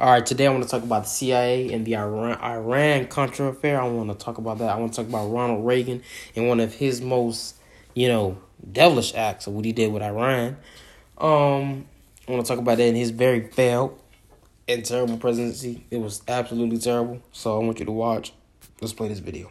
All right, today I want to talk about the CIA and the Iran Iran Contra affair. I want to talk about that. I want to talk about Ronald Reagan and one of his most, you know, devilish acts of what he did with Iran. Um, I want to talk about that in his very failed and terrible presidency. It was absolutely terrible. So I want you to watch. Let's play this video.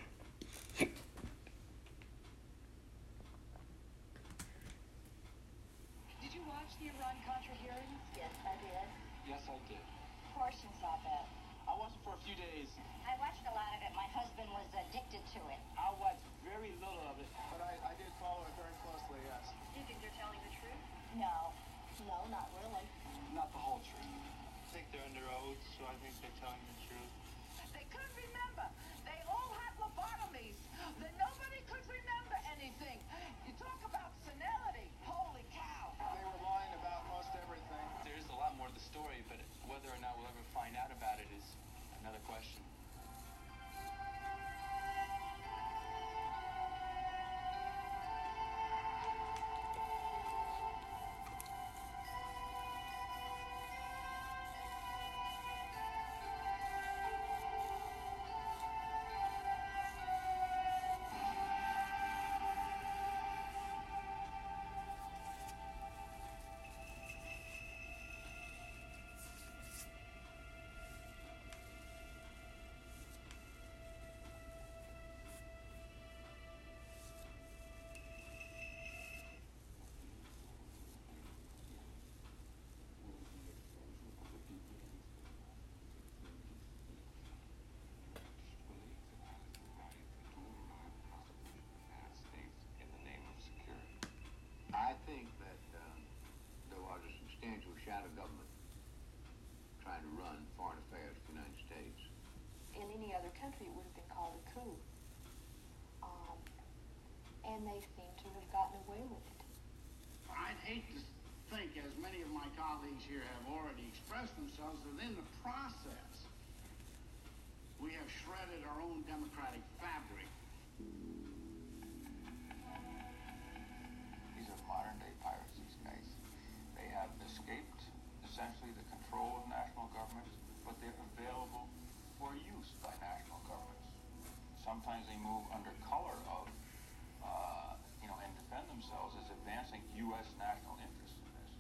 Trying to run foreign affairs of the United States. In any other country, it would have been called a coup. Um, and they seem to have gotten away with it. I'd hate to think, as many of my colleagues here have already expressed themselves, that in the process, we have shredded our own democratic fabric. They're available for use by national governments. Sometimes they move under color of, uh, you know, and defend themselves as advancing U.S. national interests in this.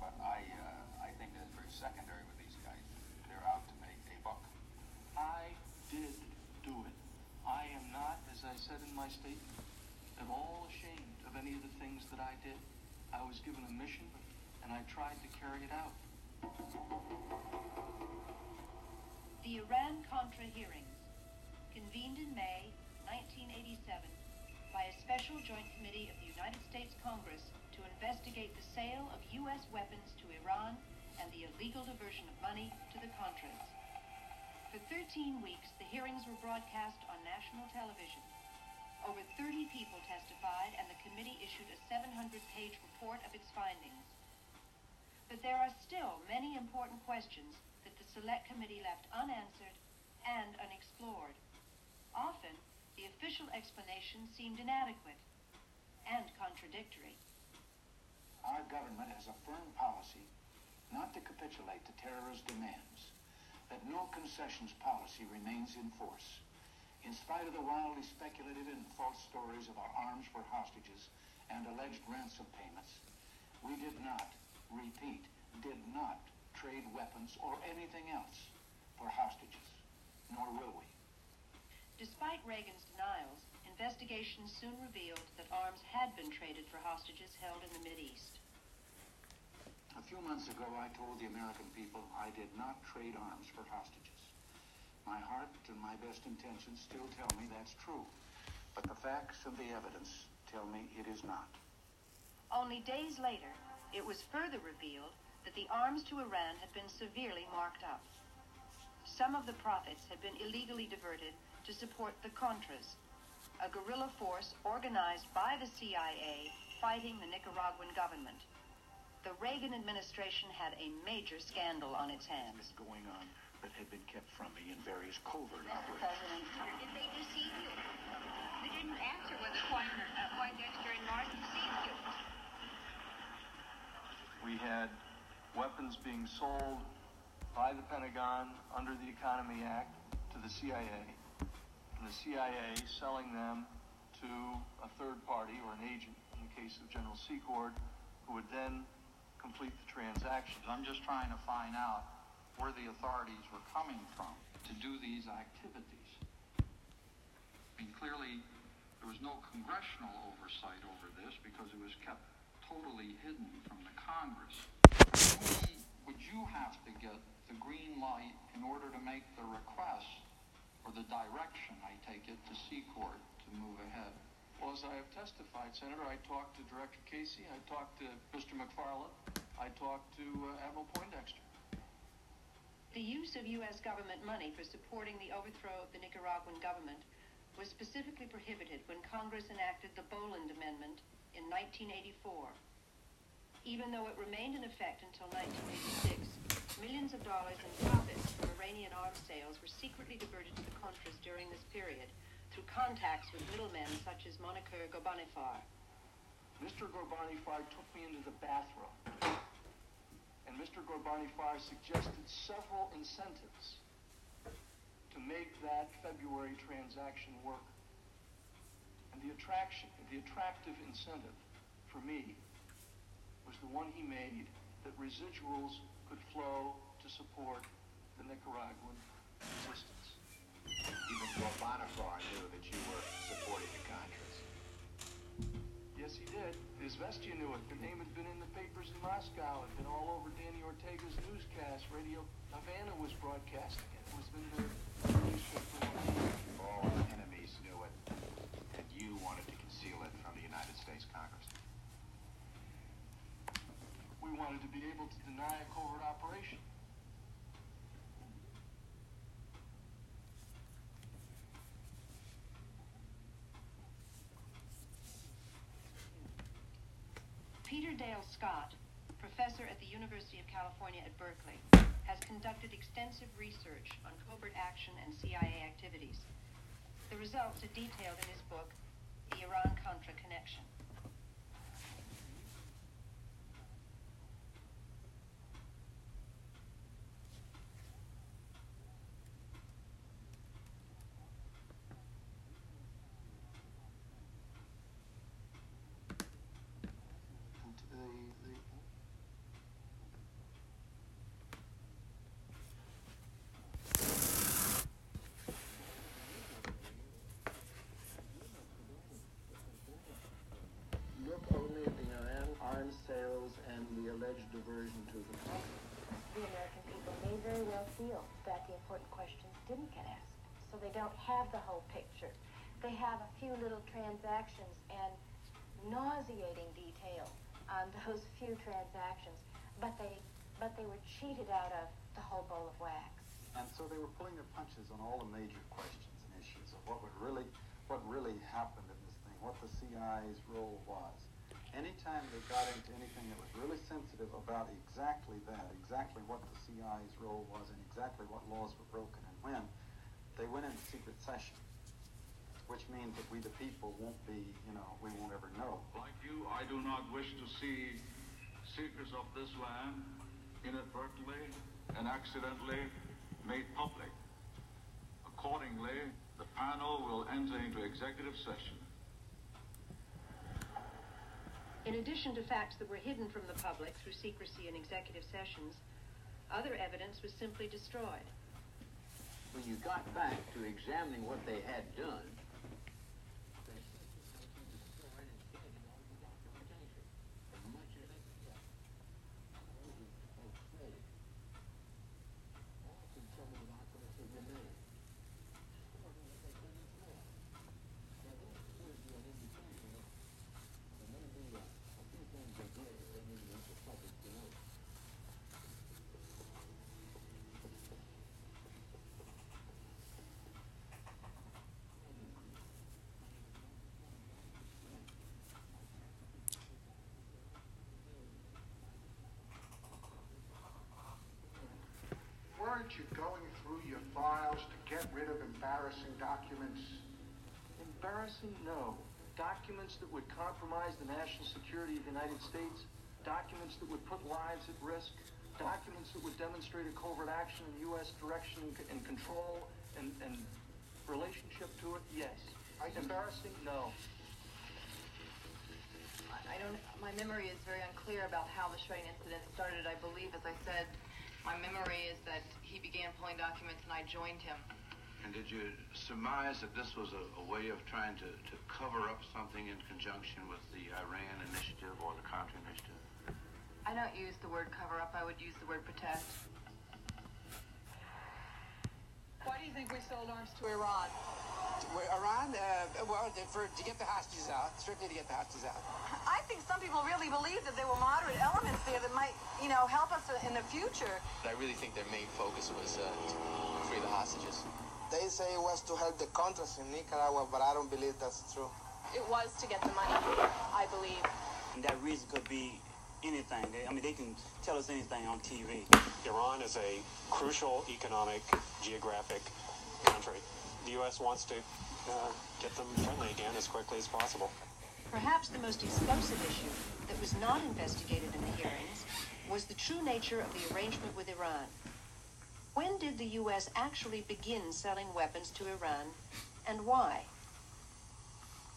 But I, uh, I think that's very secondary with these guys. They're out to make a buck. I did do it. I am not, as I said in my statement, at all ashamed of any of the things that I did. I was given a mission, and I tried to carry it out. The Iran Contra hearings, convened in May 1987 by a special joint committee of the United States Congress to investigate the sale of U.S. weapons to Iran and the illegal diversion of money to the Contras. For 13 weeks, the hearings were broadcast on national television. Over 30 people testified, and the committee issued a 700-page report of its findings. But there are still many important questions that the Select Committee left unanswered and unexplored. Often, the official explanation seemed inadequate and contradictory. Our government has a firm policy not to capitulate to terrorist demands, that no concessions policy remains in force. In spite of the wildly speculative and false stories of our arms for hostages and alleged ransom payments, we did not, repeat, did not trade weapons or anything else for hostages, nor will we. Despite Reagan's denials, investigations soon revealed that arms had been traded for hostages held in the Mideast. A few months ago, I told the American people I did not trade arms for hostages. My heart and my best intentions still tell me that's true, but the facts and the evidence tell me it is not. Only days later, it was further revealed that the arms to Iran had been severely marked up. Some of the profits had been illegally diverted to support the Contras, a guerrilla force organized by the CIA fighting the Nicaraguan government. The Reagan administration had a major scandal on its hands. going on that had been kept from me in various covert Mr. operations. President, did they deceive you? They didn't answer whether Pointer, uh, Poindexter and North deceived you. We had weapons being sold by the Pentagon under the Economy Act to the CIA, and the CIA selling them to a third party or an agent, in the case of General Secord, who would then complete the transaction. I'm just trying to find out where the authorities were coming from to do these activities. I mean, clearly, there was no congressional oversight over this because it was kept totally hidden from the Congress. Would you have to get the green light in order to make the request or the direction, I take it, to Secord to move ahead? Well, as I have testified, Senator, I talked to Director Casey, I talked to Mr. McFarlane, I talked to uh, Admiral Poindexter. The use of U.S. government money for supporting the overthrow of the Nicaraguan government was specifically prohibited when Congress enacted the Boland Amendment in 1984. Even though it remained in effect until 1986, millions of dollars in profits from Iranian arms sales were secretly diverted to the Contras during this period through contacts with middlemen such as Manucher Ghorbanifar. Mr. Ghorbanifar took me into the bathroom, and Mr. Ghorbanifar suggested several incentives to make that February transaction work. And the attraction, the attractive incentive for me was the one he made that residuals could flow to support the Nicaraguan resistance. Even Ghorbanifar knew that you were supporting the Contras. Yes, he did. His Izvestia knew it. The name had been in the papers in Moscow. It had been all over Danny Ortega's newscast. Radio Havana was broadcasting it. It was in newspaper. All our enemies knew it, and you wanted to conceal it from the United States Congress. We wanted to be able to deny a covert operation. Peter Dale Scott, professor at the University of California at Berkeley, has conducted extensive research on covert action and CIA activities. The results are detailed in his book, The Iran-Contra Connection. Look only at the Iran arms sales and the alleged diversion to the Congress. The American people may very well feel that the important questions didn't get asked. So they don't have the whole picture. They have a few little transactions and nauseating detail on those few transactions, but they but they were cheated out of the whole bowl of wax. And so they were pulling their punches on all the major questions and issues of what would really, what really happened in this thing, what the CIA's role was. Anytime they got into anything that was really sensitive about exactly that, exactly what the CIA's role was and exactly what laws were broken and when, they went into secret session. Which means that we, the people, won't be, you know, we won't ever know. Like you, I do not wish to see secrets of this land inadvertently and accidentally made public. Accordingly, the panel will enter into executive session. In addition to facts that were hidden from the public through secrecy in executive sessions, other evidence was simply destroyed. When you got back to examining what they had done, Weren't you going through your files to get rid of embarrassing documents? Embarrassing? No. Documents that would compromise the national security of the United States, documents that would put lives at risk, documents that would demonstrate a covert action in U.S. direction and, and control and, and relationship to it? Yes. Embarrassing? No. I don't, my memory is very unclear about how the Schwing incident started. I believe, as I said, my memory is that he began pulling documents and I joined him. And did you surmise that this was a, a way of trying to, to cover up something in conjunction with the Iran initiative or the Contra initiative? I don't use the word cover up, I would use the word protect. Why do you think we sold arms to Iran? Iran, uh, well, for, to get the hostages out, strictly to get the hostages out. I think some people really believe that there were moderate elements there that might, you know, help us in the future. I really think their main focus was uh, to free the hostages. They say it was to help the Contras in Nicaragua, but I don't believe that's true. It was to get the money, I believe. And that reason could be anything. They, I mean, they can tell us anything on TV. Iran is a crucial economic, geographic country. The U.S. wants to uh, get them friendly again as quickly as possible. Perhaps the most explosive issue that was not investigated in the hearings was the true nature of the arrangement with Iran. When did the U.S. actually begin selling weapons to Iran, and why?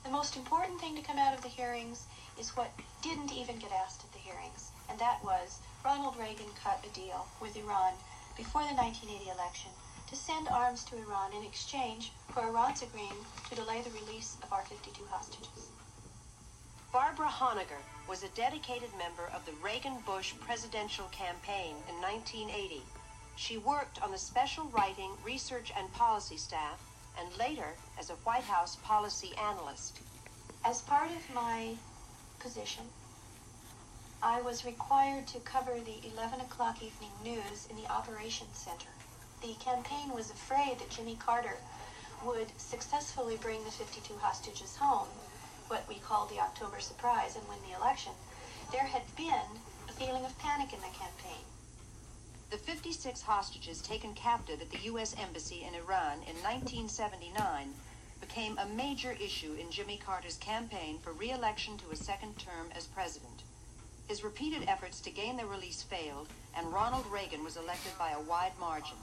The most important thing to come out of the hearings is what didn't even get asked at the hearings, and that was Ronald Reagan cut a deal with Iran before the 1980 election to send arms to Iran in exchange for Iran's agreeing to delay the release of our 52 hostages. Barbara Honegger was a dedicated member of the Reagan-Bush presidential campaign in 1980. She worked on the special writing, research, and policy staff, and later as a White House policy analyst. As part of my position, I was required to cover the 11 o'clock evening news in the operations center. The campaign was afraid that Jimmy Carter would successfully bring the 52 hostages home, what we call the October surprise, and win the election. There had been a feeling of panic in the campaign. The 56 hostages taken captive at the U.S. Embassy in Iran in 1979 became a major issue in Jimmy Carter's campaign for re-election to a second term as president. His repeated efforts to gain their release failed, and Ronald Reagan was elected by a wide margin.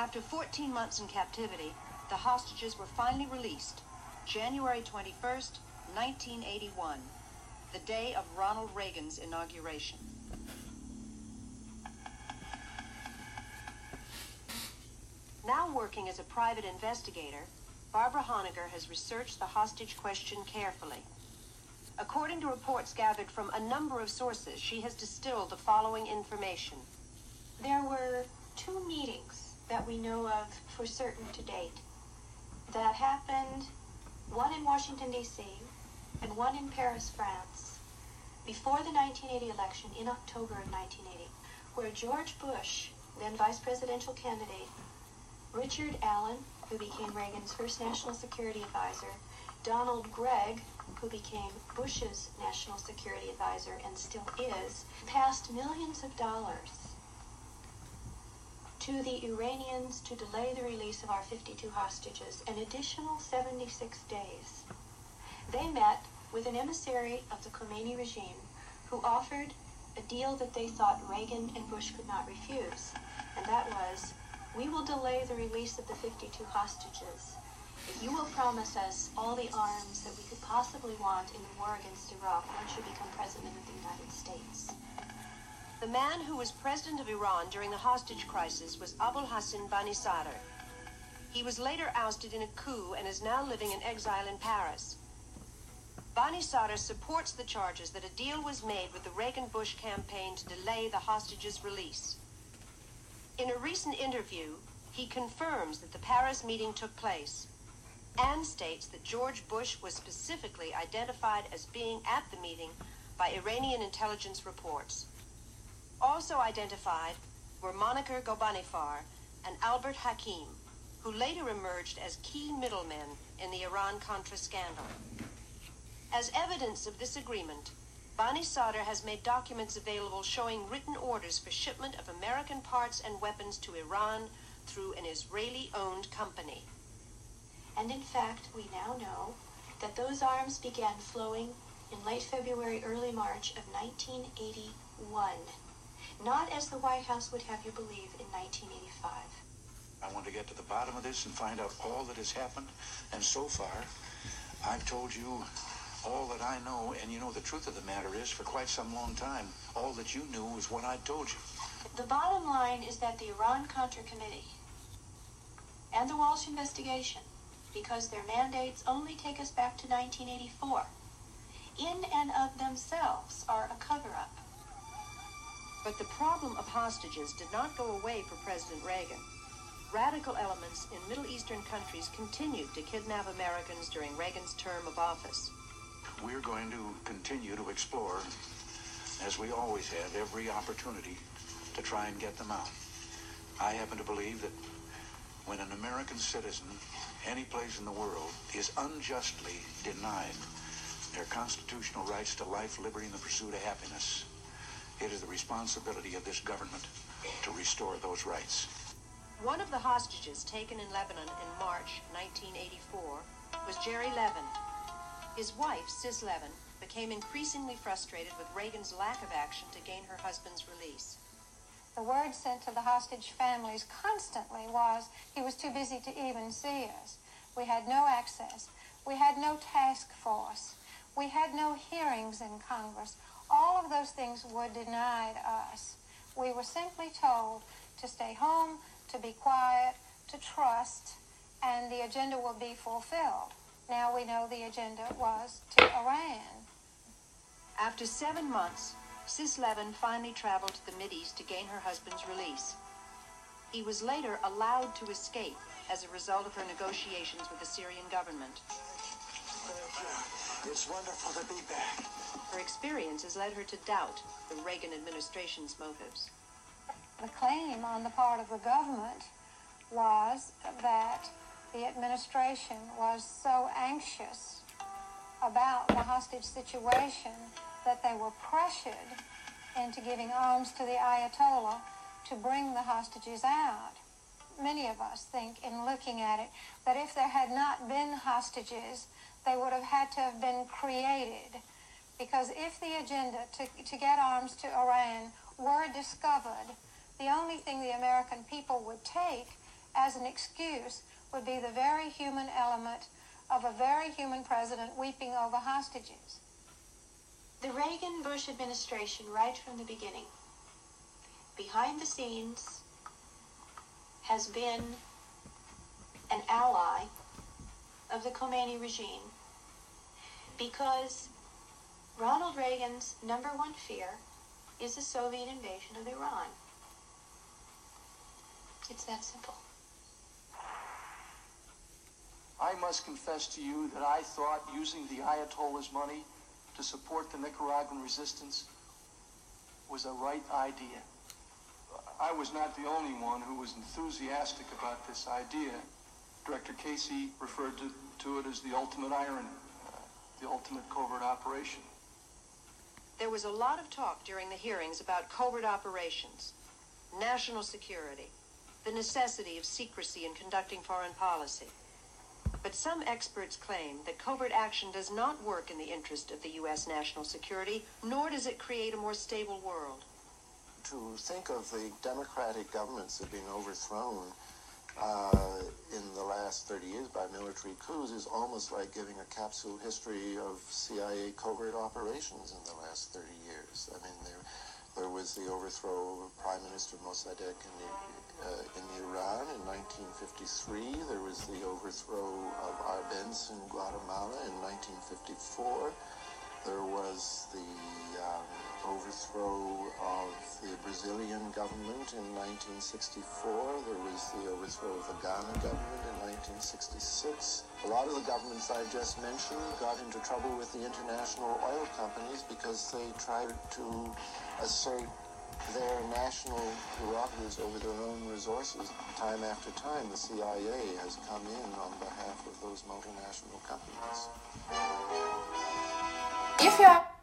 After 14 months in captivity, the hostages were finally released, January 21st, 1981, the day of Ronald Reagan's inauguration. Now working as a private investigator, Barbara Honegger has researched the hostage question carefully. According to reports gathered from a number of sources, she has distilled the following information. There were two meetings that we know of for certain to date that happened, one in Washington, D.C., and one in Paris, France, before the 1980 election in October of 1980, where George Bush, then vice presidential candidate, Richard Allen, who became Reagan's first national security advisor, Donald Gregg, who became Bush's national security advisor and still is, passed millions of dollars to the Iranians to delay the release of our 52 hostages an additional 76 days. They met with an emissary of the Khomeini regime who offered a deal that they thought Reagan and Bush could not refuse, and that was, we will delay the release of the 52 hostages if you will promise us all the arms that we could possibly want in the war against Iraq once you become president of the United States. The man who was president of Iran during the hostage crisis was Abul Hassan Banisadr. He was later ousted in a coup and is now living in exile in Paris. Banisadr supports the charges that a deal was made with the Reagan-Bush campaign to delay the hostages' release. In a recent interview, he confirms that the Paris meeting took place and states that George Bush was specifically identified as being at the meeting by Iranian intelligence reports. Also identified were Manucher Ghorbanifar and Albert Hakim, who later emerged as key middlemen in the Iran-Contra scandal. As evidence of this agreement, Banisadr has made documents available showing written orders for shipment of American parts and weapons to Iran through an Israeli-owned company. And in fact, we now know that those arms began flowing in late February, early March of 1981. Not as the White House would have you believe in 1985. I want to get to the bottom of this and find out all that has happened. And so far, I've told you all that I know. And you know, the truth of the matter is, for quite some long time, all that you knew was what I'd told you. The bottom line is that the Iran-Contra Committee and the Walsh investigation, because their mandates only take us back to 1984, in and of themselves are a cover-up. But the problem of hostages did not go away for President Reagan. Radical elements in Middle Eastern countries continued to kidnap Americans during Reagan's term of office. We're going to continue to explore, as we always have, every opportunity to try and get them out. I happen to believe that when an American citizen, any place in the world, is unjustly denied their constitutional rights to life, liberty, and the pursuit of happiness, it is the responsibility of this government to restore those rights. One of the hostages taken in Lebanon in March 1984 was Jerry Levin. His wife, Sis Levin, became increasingly frustrated with Reagan's lack of action to gain her husband's release. The word sent to the hostage families constantly was he was too busy to even see us. We had no access. We had no task force. We had no hearings in Congress. All of those things were denied us. We were simply told to stay home, to be quiet, to trust, and the agenda will be fulfilled. Now we know the agenda was to Iran. After seven months, Sis Levin finally traveled to the Mideast to gain her husband's release. He was later allowed to escape as a result of her negotiations with the Syrian government. It's wonderful to be back. Her experiences led her to doubt the Reagan administration's motives. The claim on the part of the government was that the administration was so anxious about the hostage situation that they were pressured into giving arms to the Ayatollah to bring the hostages out. Many of us think, in looking at it, that if there had not been hostages, they would have had to have been created. Because if the agenda to, to get arms to Iran were discovered, the only thing the American people would take as an excuse would be the very human element of a very human president weeping over hostages. The Reagan Bush administration, right from the beginning, behind the scenes, has been an ally of the Khomeini regime because Ronald Reagan's number one fear is the Soviet invasion of Iran. It's that simple. I must confess to you that I thought using the Ayatollah's money to support the Nicaraguan resistance was a right idea. I was not the only one who was enthusiastic about this idea. Director Casey referred to, to it is the ultimate irony, the ultimate covert operation. There was a lot of talk during the hearings about covert operations, national security, the necessity of secrecy in conducting foreign policy. But some experts claim that covert action does not work in the interest of the U.S. national security, nor does it create a more stable world. To think of the democratic governments that have been overthrown uh, in the last 30 years by military coups is almost like giving a capsule history of CIA covert operations in the last 30 years. I mean, there, there was the overthrow of Prime Minister Mossadegh in, the, uh, in Iran in 1953. There was the overthrow of Arbenz in Guatemala in 1954. There was the um, overthrow of the Brazilian government in 1964. There was the overthrow of the Ghana government in 1966. A lot of the governments I've just mentioned got into trouble with the international oil companies because they tried to assert their national prerogatives over their own resources. Time after time, the CIA has come in on behalf of those multinational companies. If you're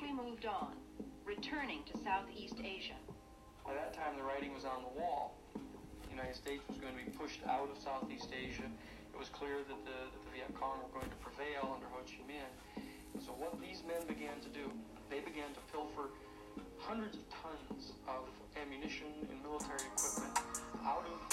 Shackley moved on, returning to Southeast Asia. By that time, the writing was on the wall. The United States was going to be pushed out of Southeast Asia. It was clear that the, that the Viet Cong were going to prevail under Ho Chi Minh. So what these men began to do, they began to pilfer hundreds of tons of ammunition and military equipment out of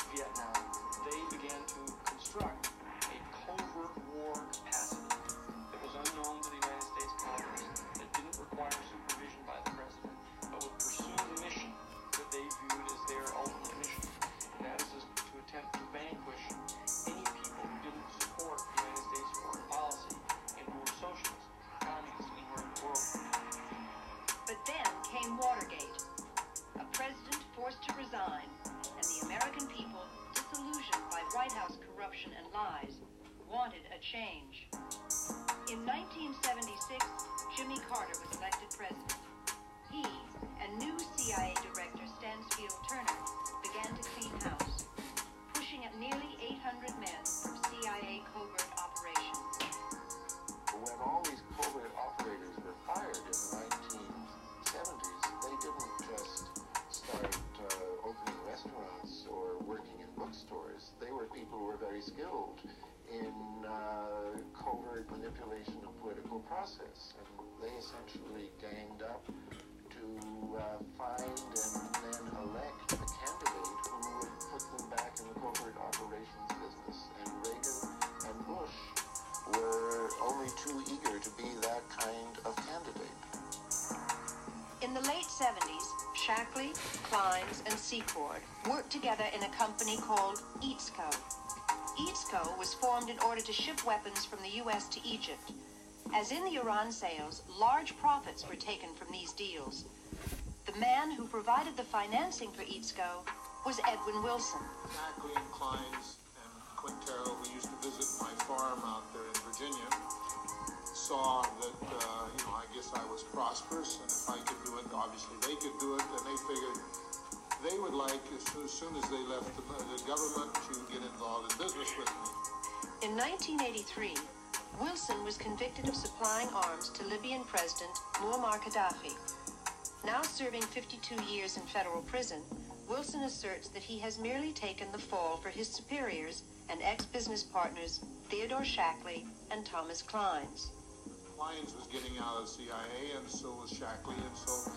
skilled in uh, covert manipulation of political process. And they essentially ganged up to uh, find and then elect a candidate who would put them back in the covert operations business. And Reagan and Bush were only too eager to be that kind of candidate. In the late 70s, Shackley, Clines, and Secord worked together in a company called EATSCO. EATSCO was formed in order to ship weapons from the U.S. to Egypt. As in the Iran sales, large profits were taken from these deals. The man who provided the financing for EATSCO was Edwin Wilson. Shackley and Clines and Quintero, who used to visit my farm out there in Virginia, saw that, uh, you know, I guess I was prosperous, and if I could do it, obviously they could do it, and they figured they would like, as soon as, they left the, the government, to get involved in business with me. In 1983, Wilson was convicted of supplying arms to Libyan President Muammar Gaddafi. Now serving 52 years in federal prison, Wilson asserts that he has merely taken the fall for his superiors and ex-business partners Theodore Shackley and Thomas Clines. Clines was getting out of CIA, and so was Shackley, and so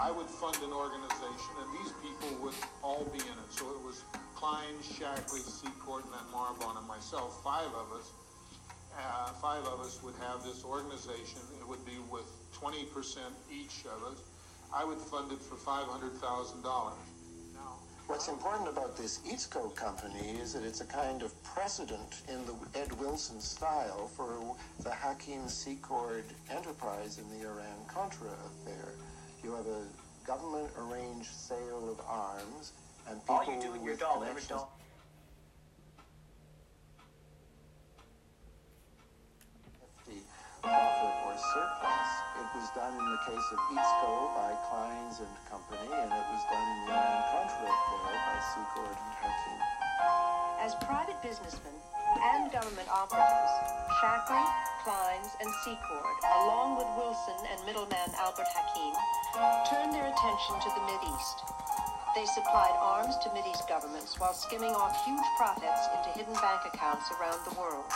I would fund an organization, and these people would all be in it. So it was Klein, Shackley, Secord, and then Marbon and myself, five of us. Uh, five of us would have this organization. It would be with 20% each of us. I would fund it for $500,000. What's important about this EATSCO company is that it's a kind of precedent in the Ed Wilson style for the Hakim Secord enterprise in the Iran-Contra affair. You have a government-arranged sale of arms, and people All you do in your doll, every doll. profit or surplus. It was done in the case of EATSCO by Clines and Company, and it was done in the Iran-Contra affair by Secord and Hakim. As private businessmen and government operatives, Shackley, Clines, and Secord, along with Wilson and middleman Albert Hakim, turned their attention to the Mideast. They supplied arms to Mideast governments while skimming off huge profits into hidden bank accounts around the world.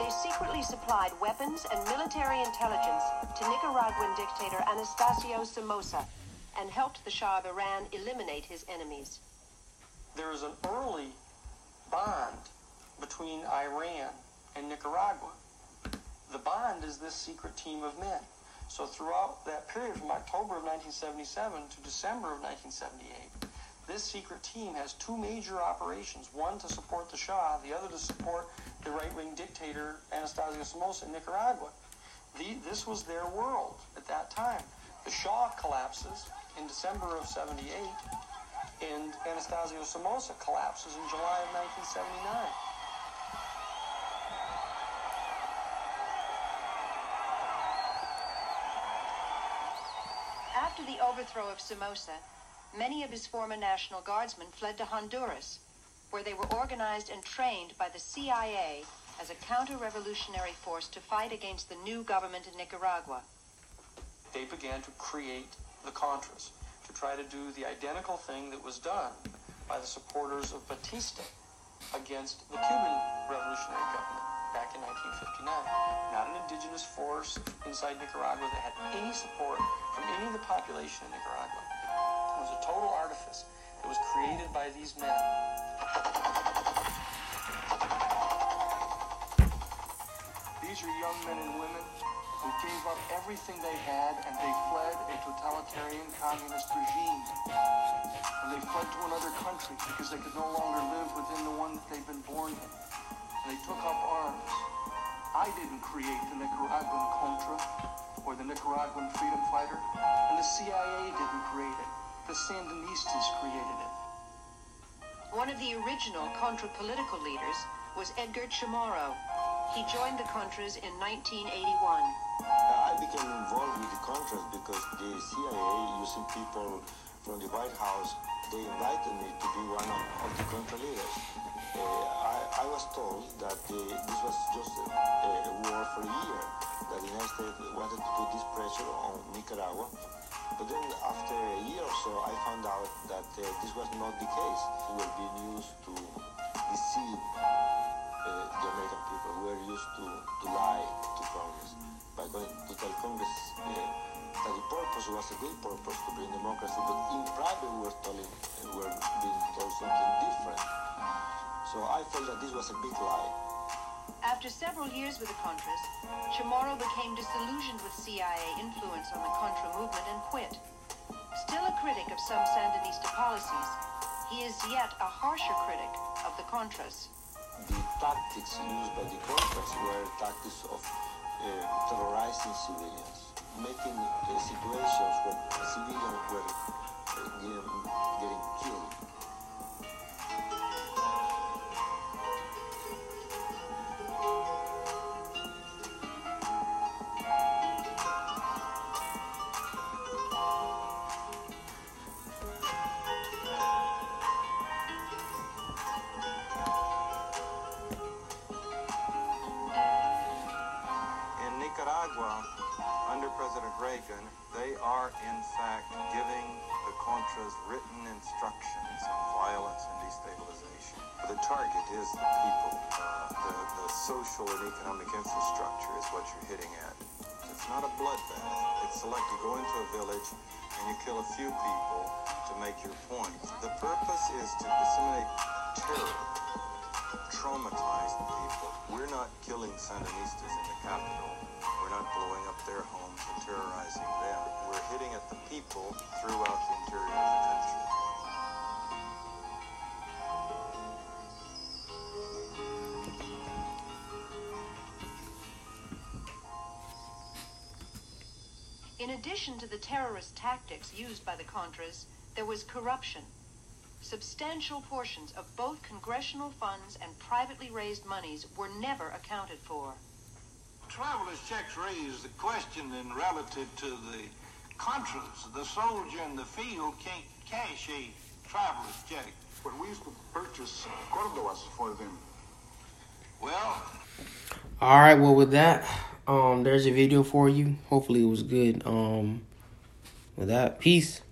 They secretly supplied weapons and military intelligence to Nicaraguan dictator Anastasio Somoza and helped the Shah of Iran eliminate his enemies. There is an early bond between Iran and Nicaragua. The bond is this secret team of men. So throughout that period from October of 1977 to December of 1978, this secret team has two major operations, one to support the Shah, the other to support the right-wing dictator Anastasio Somoza in Nicaragua. The, this was their world at that time. The Shah collapses in December of 78, and Anastasio Somoza collapses in July of 1979. After the overthrow of Somoza, many of his former National Guardsmen fled to Honduras, where they were organized and trained by the CIA as a counter-revolutionary force to fight against the new government in Nicaragua. They began to create the Contras try to do the identical thing that was done by the supporters of Batista against the Cuban revolutionary government back in 1959. Not an indigenous force inside Nicaragua that had any support from any of the population in Nicaragua. It was a total artifice that was created by these men. These are young men and women who gave up everything they had and they fled a totalitarian communist regime. And they fled to another country because they could no longer live within the one that they'd been born in. And they took up arms. I didn't create the Nicaraguan Contra or the Nicaraguan freedom fighter, and the CIA didn't create it. The Sandinistas created it. One of the original Contra political leaders was Edgar Chamorro. He joined the Contras in 1981. I became involved with the Contras because the CIA, using people from the White House, they invited me to be one of, of the Contra leaders. Uh, I, I, was told that uh, this was just a, a, war for a year, that the United States wanted to put this pressure on Nicaragua. But then after a year or so, I found out that uh, this was not the case. We were being used to deceive the American people. We were used to, to lie to Congress by going to tell Congress that the purpose was a good purpose to bring democracy, but in private we were, telling, we were being told something different. So I felt that this was a big lie. After several years with the Contras, Chamorro became disillusioned with CIA influence on the Contra movement and quit. Still a critic of some Sandinista policies, he is yet a harsher critic of the Contras. The tactics used by the Contras were tactics of uh, terrorizing civilians, making uh, situations where civilians were uh, getting killed. Reagan, they are in fact giving the Contras written instructions on violence and destabilization. The target is the people. The, the social and economic infrastructure is what you're hitting at. It's not a bloodbath. It's like you go into a village and you kill a few people to make your point. The purpose is to disseminate terror, traumatize the people. We're not killing Sandinistas in the capital. We're not blowing up their homes and terrorizing them. We're hitting at the people throughout the interior of the country. In addition to the terrorist tactics used by the Contras, there was corruption. Substantial portions of both congressional funds and privately raised monies were never accounted for. Traveler's checks raise the question in relative to the Contras. The soldier in the field can't cash a traveler's check. But we used to purchase Cordobas for them. Well. All right. Well, with that, um, there's a video for you. Hopefully, it was good. Um, with that, peace.